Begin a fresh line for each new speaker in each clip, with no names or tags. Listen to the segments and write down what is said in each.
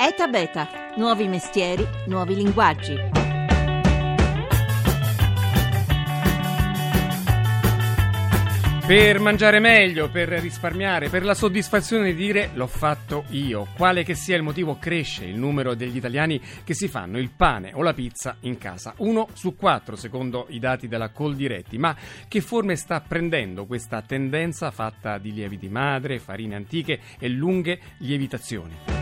ETA Beta, nuovi mestieri, nuovi linguaggi.
Per mangiare meglio, per risparmiare, per la soddisfazione di dire l'ho fatto io. Quale che sia il motivo, cresce il numero degli italiani che si fanno il pane o la pizza in casa. Uno su quattro, secondo i dati della Coldiretti. Ma che forme sta prendendo questa tendenza fatta di lieviti madre, farine antiche e lunghe lievitazioni?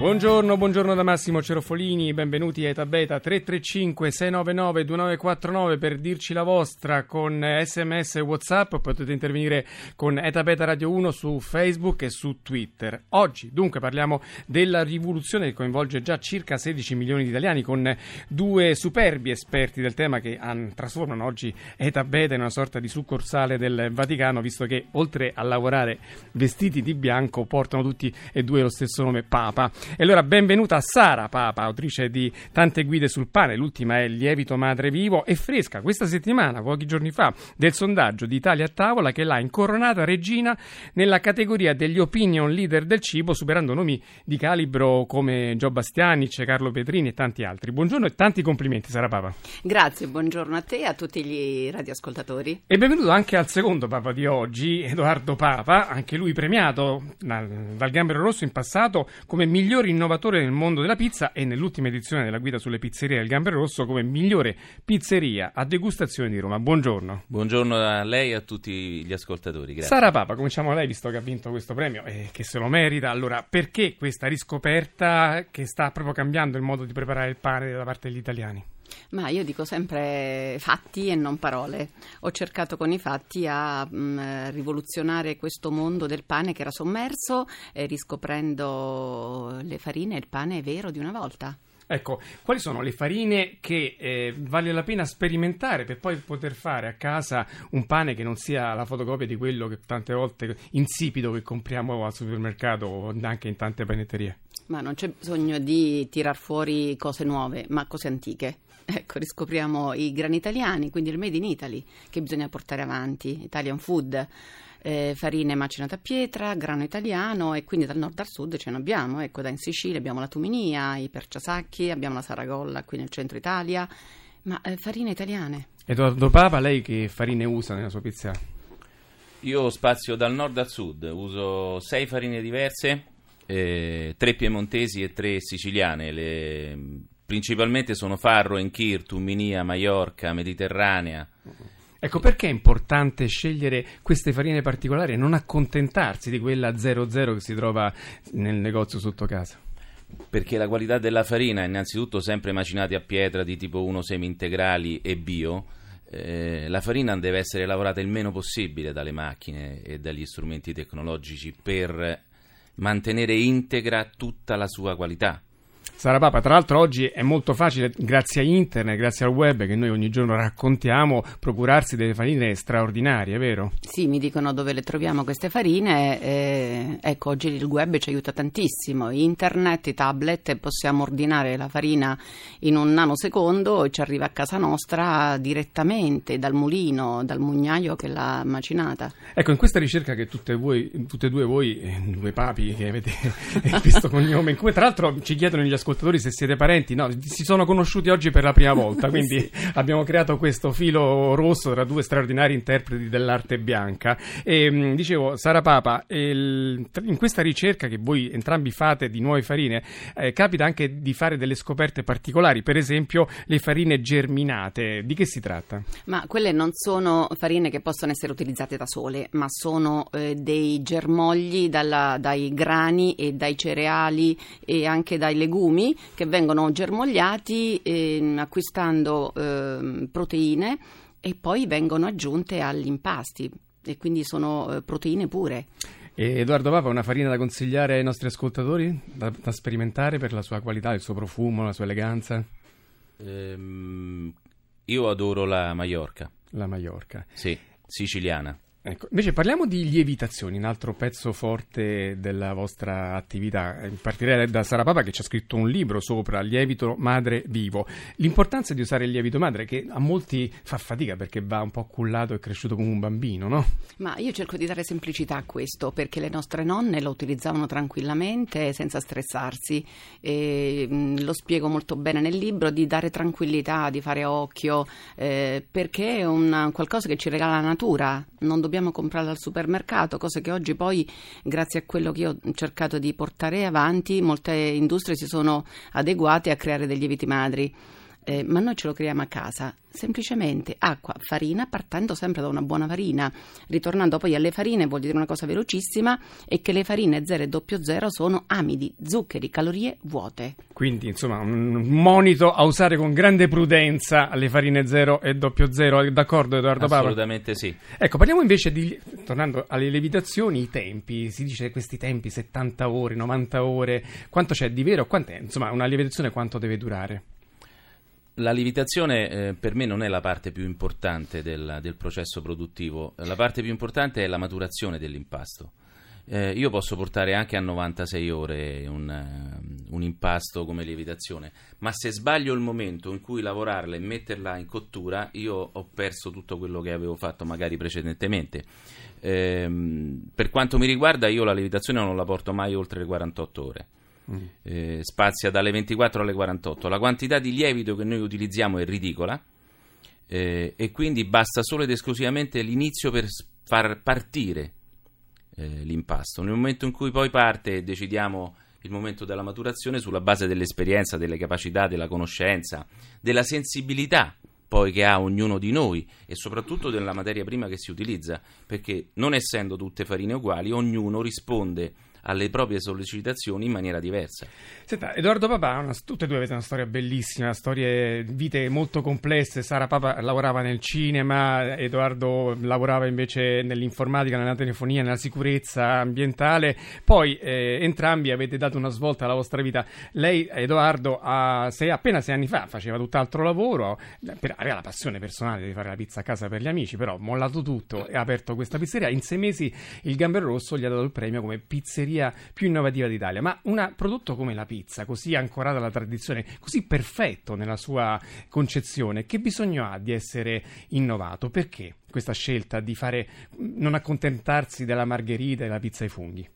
Buongiorno, buongiorno da Massimo Cerofolini, benvenuti a Eta Beta 335 699 2949 per dirci la vostra con sms e whatsapp, potete intervenire con Eta Beta Radio 1 su Facebook e su Twitter. Oggi dunque parliamo della rivoluzione che coinvolge già circa 16 milioni di italiani con due superbi esperti del tema che trasformano oggi Eta Beta in una sorta di succursale del Vaticano visto che oltre a lavorare vestiti di bianco portano tutti e due lo stesso nome Papa. E allora benvenuta a Sara Papa, autrice di tante guide sul pane, l'ultima è Lievito Madre Vivo e fresca questa settimana, pochi giorni fa, del sondaggio di Italia a tavola che l'ha incoronata regina nella categoria degli opinion leader del cibo, superando nomi di calibro come Gio Bastianic, Carlo Petrini e tanti altri. Buongiorno e tanti complimenti Sara Papa.
Grazie, buongiorno a te e a tutti gli radioascoltatori.
E benvenuto anche al secondo Papa di oggi, Edoardo Papa, anche lui premiato dal, dal Gambero Rosso in passato come miglior innovatore nel mondo della pizza e nell'ultima edizione della guida sulle pizzerie del Gamber Rosso come migliore pizzeria a degustazione di Roma. Buongiorno.
Buongiorno a lei e a tutti gli ascoltatori. Grazie.
Sara Papa, cominciamo da lei visto che ha vinto questo premio e che se lo merita. Allora, perché questa riscoperta che sta proprio cambiando il modo di preparare il pane da parte degli italiani?
Ma io dico sempre fatti e non parole. Ho cercato con i fatti a mh, mm, rivoluzionare questo mondo del pane che era sommerso, eh, riscoprendo le farine e il pane vero di una volta.
Ecco, quali sono le farine che eh, vale la pena sperimentare per poi poter fare a casa un pane che non sia la fotocopia di quello che tante volte insipido che compriamo al supermercato o anche in tante panetterie?
Ma non c'è bisogno di tirar fuori cose nuove, ma cose antiche. Ecco, riscopriamo i grani italiani, quindi il Made in Italy che bisogna portare avanti, Italian Food. Eh, farine macinate a pietra, grano italiano e quindi dal nord al sud ce ne abbiamo. Ecco, da in Sicilia abbiamo la Tuminia, i Perciasacchi, abbiamo la Saragolla qui nel centro Italia, ma eh, farine italiane.
Edoardo Papa, lei che farine usa nella sua pizza?
Io spazio dal nord al sud, uso sei farine diverse, eh, tre piemontesi e tre siciliane. Le principalmente sono Farro, Enchir, Tuminia, Maiorca, Mediterranea.
Ecco perché è importante scegliere queste farine particolari e non accontentarsi di quella 00 che si trova nel negozio sotto casa.
Perché la qualità della farina, innanzitutto sempre macinati a pietra di tipo 1 semi integrali e bio, eh, la farina deve essere lavorata il meno possibile dalle macchine e dagli strumenti tecnologici per mantenere integra tutta la sua qualità.
Sara Papa, tra l'altro oggi è molto facile, grazie a internet, grazie al web che noi ogni giorno raccontiamo, procurarsi delle farine straordinarie, vero?
Sì, mi dicono dove le troviamo queste farine. Eh, ecco, oggi il web ci aiuta tantissimo. Internet, i tablet, possiamo ordinare la farina in un nanosecondo e ci arriva a casa nostra direttamente dal mulino, dal mugnaio che l'ha macinata.
Ecco, in questa ricerca che tutte, voi, tutte e due voi, eh, due papi che avete visto cognome, in cui tra l'altro ci chiedono gli ascoltatori ascoltatori se siete parenti, no, si sono conosciuti oggi per la prima volta, quindi sì. abbiamo creato questo filo rosso tra due straordinari interpreti dell'arte bianca. E mm, dicevo, Sara Papa, il, in questa ricerca che voi entrambi fate di nuove farine, eh, capita anche di fare delle scoperte particolari, per esempio le farine germinate. Di che si tratta?
Ma quelle non sono farine che possono essere utilizzate da sole, ma sono eh, dei germogli dalla, dai grani e dai cereali e anche dai legumi legumi che vengono germogliati eh, acquistando eh, proteine e poi vengono aggiunte agli impasti e quindi sono eh, proteine pure.
E Edoardo Papa, una farina da consigliare ai nostri ascoltatori, da, da, sperimentare per la sua qualità, il suo profumo, la sua eleganza?
Ehm, io adoro la Maiorca.
La Maiorca.
Sì, siciliana.
Ecco, invece parliamo di lievitazioni, un altro pezzo forte della vostra attività. Partirei da Sara Papa che ci ha scritto un libro sopra lievito madre vivo. L'importanza di usare il lievito madre che a molti fa fatica perché va un po' cullato e cresciuto come un bambino, no?
Ma io cerco di dare semplicità a questo perché le nostre nonne lo utilizzavano tranquillamente senza stressarsi. E, mh, lo spiego molto bene nel libro di dare tranquillità, di fare occhio eh, perché è un, qualcosa che ci regala la natura. Non dobbiamo comprarla al supermercato, cose che oggi poi, grazie a quello che io ho cercato di portare avanti, molte industrie si sono adeguate a creare dei lieviti madri. Eh, ma noi ce lo creiamo a casa, semplicemente acqua, farina, partendo sempre da una buona farina, ritornando poi alle farine vuol dire una cosa velocissima, è che le farine 0 e 00 sono amidi, zuccheri, calorie vuote.
Quindi, insomma, un monito a usare con grande prudenza le farine 0 e 00, d'accordo Edoardo Papa?
Assolutamente sì.
Ecco, parliamo invece di, tornando alle lievitazioni, i tempi, si dice questi tempi 70 ore, 90 ore, quanto c'è di vero, quant'è, insomma, una lievitazione quanto deve durare?
La lievitazione eh, per me non è la parte più importante del, del, processo produttivo, la parte più importante è la maturazione dell'impasto. Eh, io posso portare anche a 96 ore un, uh, un, impasto come lievitazione, ma se sbaglio il momento in cui lavorarla e metterla in cottura, io ho perso tutto quello che avevo fatto magari precedentemente. Eh, per quanto mi riguarda, io la lievitazione non la porto mai oltre le 48 ore eh, spazia dalle 24 alle 48. La quantità di lievito che noi utilizziamo è ridicola eh, e quindi basta solo ed esclusivamente l'inizio per far partire eh, l'impasto. Nel momento in cui poi parte decidiamo il momento della maturazione sulla base dell'esperienza, delle capacità, della conoscenza, della sensibilità poi che ha ognuno di noi e soprattutto della materia prima che si utilizza, perché non essendo tutte farine uguali, ognuno risponde alle proprie sollecitazioni in maniera diversa.
Senta, Edoardo Papà, una, tutte e due avete una storia bellissima, storie, vite molto complesse. Sara Papà lavorava nel cinema, Edoardo lavorava invece nell'informatica, nella telefonia, nella sicurezza ambientale. Poi eh, entrambi avete dato una svolta alla vostra vita. Lei, Edoardo, ha, sei, appena sei anni fa faceva tutt'altro lavoro, per, aveva la passione personale di fare la pizza a casa per gli amici, però ha mollato tutto e ha aperto questa pizzeria. In sei mesi il Gamber Rosso gli ha dato il premio come pizzeria pizzeria più innovativa d'Italia, ma un prodotto come la pizza, così ancorata alla tradizione, così perfetto nella sua concezione, che bisogno ha di essere innovato? Perché questa scelta di fare, non accontentarsi della margherita e della pizza ai funghi?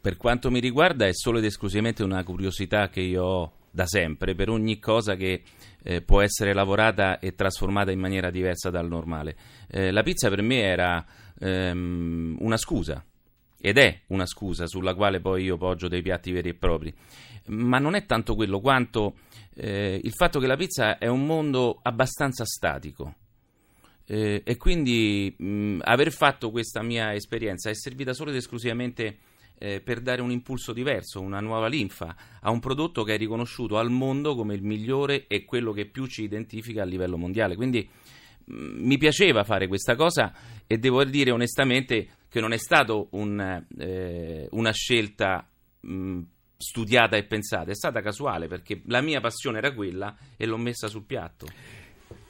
Per quanto mi riguarda è solo ed esclusivamente una curiosità che io ho da sempre per ogni cosa che eh, può essere lavorata e trasformata in maniera diversa dal normale. Eh, la pizza per me era ehm, una scusa ed è una scusa sulla quale poi io poggio dei piatti veri e propri. Ma non è tanto quello quanto eh, il fatto che la pizza è un mondo abbastanza statico. Eh, e quindi mh, aver fatto questa mia esperienza è servita solo ed esclusivamente eh, per dare un impulso diverso, una nuova linfa a un prodotto che è riconosciuto al mondo come il migliore e quello che più ci identifica a livello mondiale. Quindi mi piaceva fare questa cosa e devo dire onestamente che non è stata un, eh, una scelta mh, studiata e pensata, è stata casuale perché la mia passione era quella e l'ho messa sul piatto.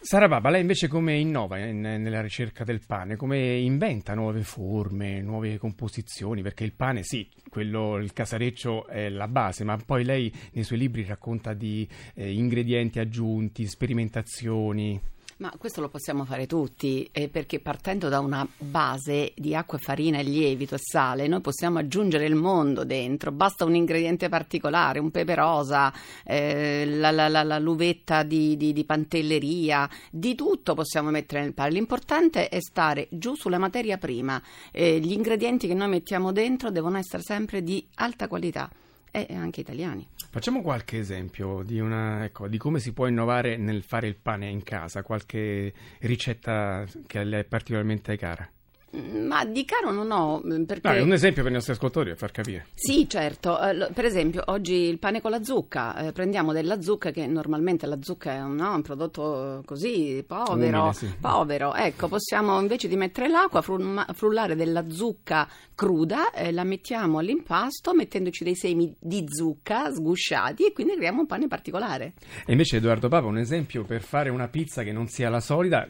Sara Baba, lei invece come innova in, nella ricerca del pane? Come inventa nuove forme, nuove composizioni? Perché il pane, sì, quello, il casareccio è la base, ma poi lei nei suoi libri racconta di eh, ingredienti aggiunti, sperimentazioni.
Ma questo lo possiamo fare tutti, eh, perché partendo da una base di acqua, farina e lievito e sale, noi possiamo aggiungere il mondo dentro. Basta un ingrediente particolare, un pepe rosa, eh, la, la, la, la, luvetta di, di, di, pantelleria, di tutto possiamo mettere nel pane. L'importante è stare giù sulla materia prima. Eh, gli ingredienti che noi mettiamo dentro devono essere sempre di alta qualità e anche italiani.
Facciamo qualche esempio di, una, ecco, di, come si può innovare nel fare il pane in casa, qualche ricetta che a lei è particolarmente cara.
Ma di caro non ho. Mm, perché...
No, è un esempio per i nostri ascoltatori, per far capire.
Sì, certo. Uh, per esempio, oggi il pane con la zucca. Uh, prendiamo della zucca, che normalmente la zucca è un, no, un prodotto così povero. Umile, sì. Povero. Ecco, possiamo invece di mettere l'acqua, frullare della zucca cruda, eh, la mettiamo all'impasto mettendoci dei semi di zucca sgusciati e quindi creiamo un pane particolare.
E invece, Edoardo Papa, un esempio per fare una pizza che non sia la solita,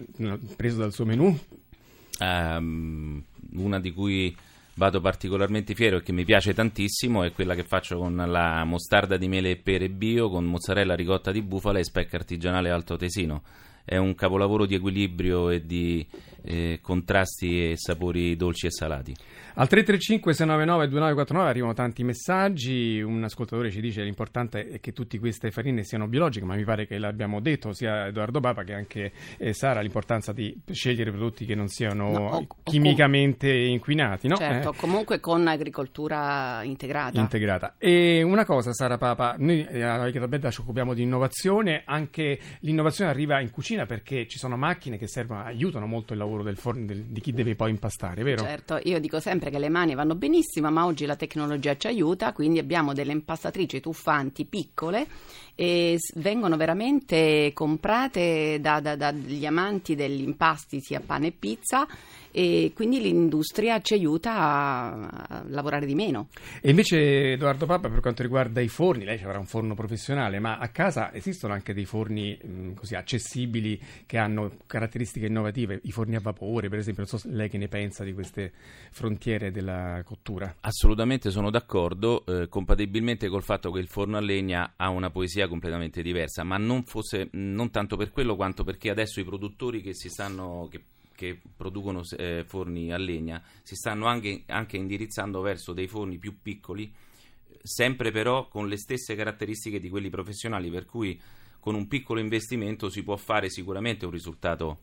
preso dal suo menù?
Um, una di cui vado particolarmente fiero e che mi piace tantissimo è quella che faccio con la mostarda di mele e pere bio, con mozzarella ricotta di bufala e speck artigianale alto tesino. È un capolavoro di equilibrio e di eh, contrasti e sapori dolci e salati.
Al 335 699 2949 arrivano tanti messaggi, un ascoltatore ci dice che l'importante è che tutte queste farine siano biologiche, ma mi pare che l'abbiamo detto sia Edoardo Papa che anche eh, Sara l'importanza di scegliere prodotti che non siano no, o, chimicamente o com- inquinati. No?
Certo,
eh.
comunque con agricoltura integrata.
Integrata. E una cosa Sara Papa, noi eh, a Tabella ci occupiamo di innovazione, anche l'innovazione arriva in cucina perché ci sono macchine che servono, aiutano molto il lavoro del forno, del, di chi deve poi impastare, vero?
Certo, io dico sempre che le mani vanno benissimo, ma oggi la tecnologia ci aiuta, quindi abbiamo delle impastatrici tuffanti piccole e vengono veramente comprate dagli da, da amanti degli impasti sia pane e pizza e quindi l'industria ci aiuta a, lavorare di meno.
E invece Edoardo Papa per quanto riguarda i forni, lei avrà un forno professionale, ma a casa esistono anche dei forni mh, così accessibili che hanno caratteristiche innovative, i forni a vapore per esempio, non so lei che ne pensa di queste frontiere della cottura.
Assolutamente sono d'accordo, eh, compatibilmente col fatto che il forno a legna ha una poesia completamente diversa, ma non, fosse, non tanto per quello quanto perché adesso i produttori che si stanno... Che che producono eh, forni a legna si stanno anche, anche, indirizzando verso dei forni più piccoli, sempre però con le stesse caratteristiche di quelli professionali, per cui con un piccolo investimento si può fare sicuramente un risultato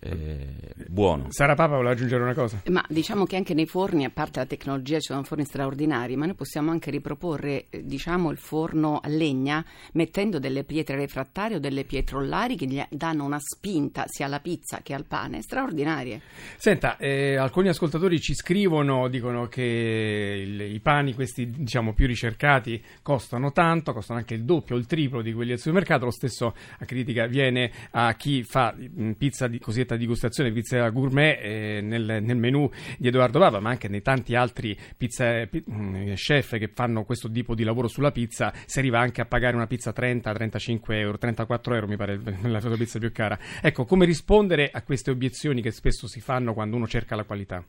eh, buono.
Sara Papa vuole aggiungere una cosa?
Ma diciamo che anche nei forni, a parte la tecnologia, ci sono forni straordinari, ma noi possiamo anche riproporre eh, diciamo, il forno a legna mettendo delle pietre refrattarie o delle pietrollari che gli danno una spinta sia alla pizza che al pane, straordinarie.
Senta, eh, alcuni ascoltatori ci scrivono, dicono che il, i pani, questi diciamo più ricercati, costano tanto, costano anche il doppio o il triplo di quelli del supermercato, lo stesso a critica viene a chi fa mh, pizza di cosiddetta ricetta di gustazione pizza gourmet eh, nel, nel menù di Edoardo Papa, ma anche nei tanti altri pizza, pi, mm, chef che fanno questo tipo di lavoro sulla pizza, si arriva anche a pagare una pizza 30, 35 euro, 34 euro mi pare la pizza più cara. Ecco, come rispondere a queste obiezioni che spesso si fanno quando uno cerca la qualità?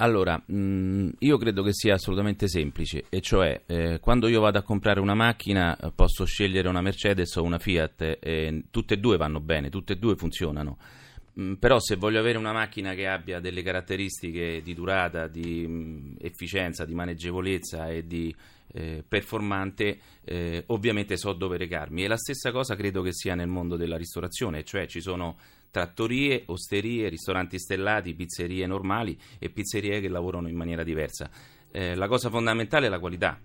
Allora, mm, io credo che sia assolutamente semplice, e cioè eh, quando io vado a comprare una macchina eh, posso scegliere una Mercedes o una Fiat, e tutte e due vanno bene, tutte e due funzionano. Mm, però se voglio avere una macchina che abbia delle caratteristiche di durata, di mm, efficienza, di maneggevolezza e di eh, performante, eh, ovviamente so dove recarmi. E la stessa cosa credo che sia nel mondo della ristorazione, cioè ci sono trattorie, osterie, ristoranti stellati, pizzerie normali e pizzerie che lavorano in maniera diversa. Eh, la cosa fondamentale è la qualità.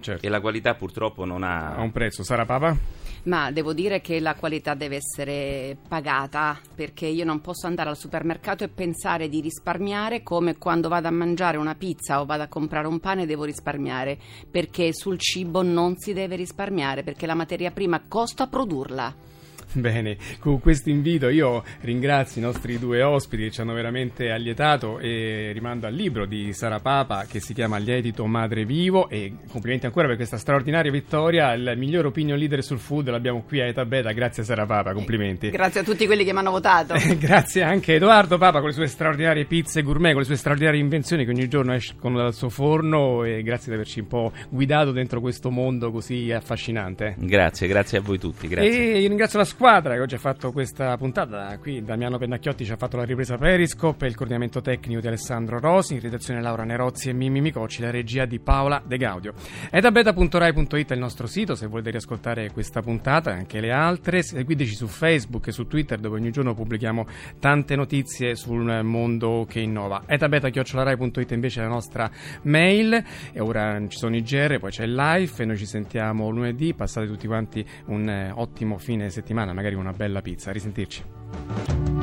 Certo. E la qualità purtroppo non ha...
Ha un prezzo. Sara Papa?
Ma devo dire che la qualità deve essere pagata perché io non posso andare al supermercato e pensare di risparmiare come quando vado a mangiare una pizza o vado a comprare un pane devo risparmiare perché sul cibo non si deve risparmiare perché la materia prima costa produrla.
Bene, con questo invito io ringrazio i nostri due ospiti che ci hanno veramente allietato e rimando al libro di Sara Papa che si chiama Lietito Madre Vivo e complimenti ancora per questa straordinaria vittoria, il miglior opinion leader sul food l'abbiamo qui a Eta Beta, grazie Sara Papa, complimenti.
Grazie a tutti quelli che mi hanno votato.
grazie anche a Edoardo Papa con le sue straordinarie pizze gourmet, con le sue straordinarie invenzioni che ogni giorno escono dal suo forno e grazie di averci un po' guidato dentro questo mondo così affascinante.
Grazie, grazie a voi tutti, grazie.
E io ringrazio la squadra che oggi ha fatto questa puntata. Qui Damiano Pennacchiotti ci ha fatto la ripresa Periscope, il coordinamento tecnico di Alessandro Rosi, in redazione Laura Nerozzi e Mimmi Micocci, la regia di Paola De Gaudio. È il nostro sito se volete riascoltare questa puntata e anche le altre. Seguiteci su Facebook e su Twitter dove ogni giorno pubblichiamo tante notizie sul mondo che innova. Etabeta.rai.it invece è la nostra mail e ora ci sono i GR, poi c'è il live e noi ci sentiamo lunedì. Passate tutti quanti un eh, ottimo fine settimana, magari una bella pizza. A risentirci.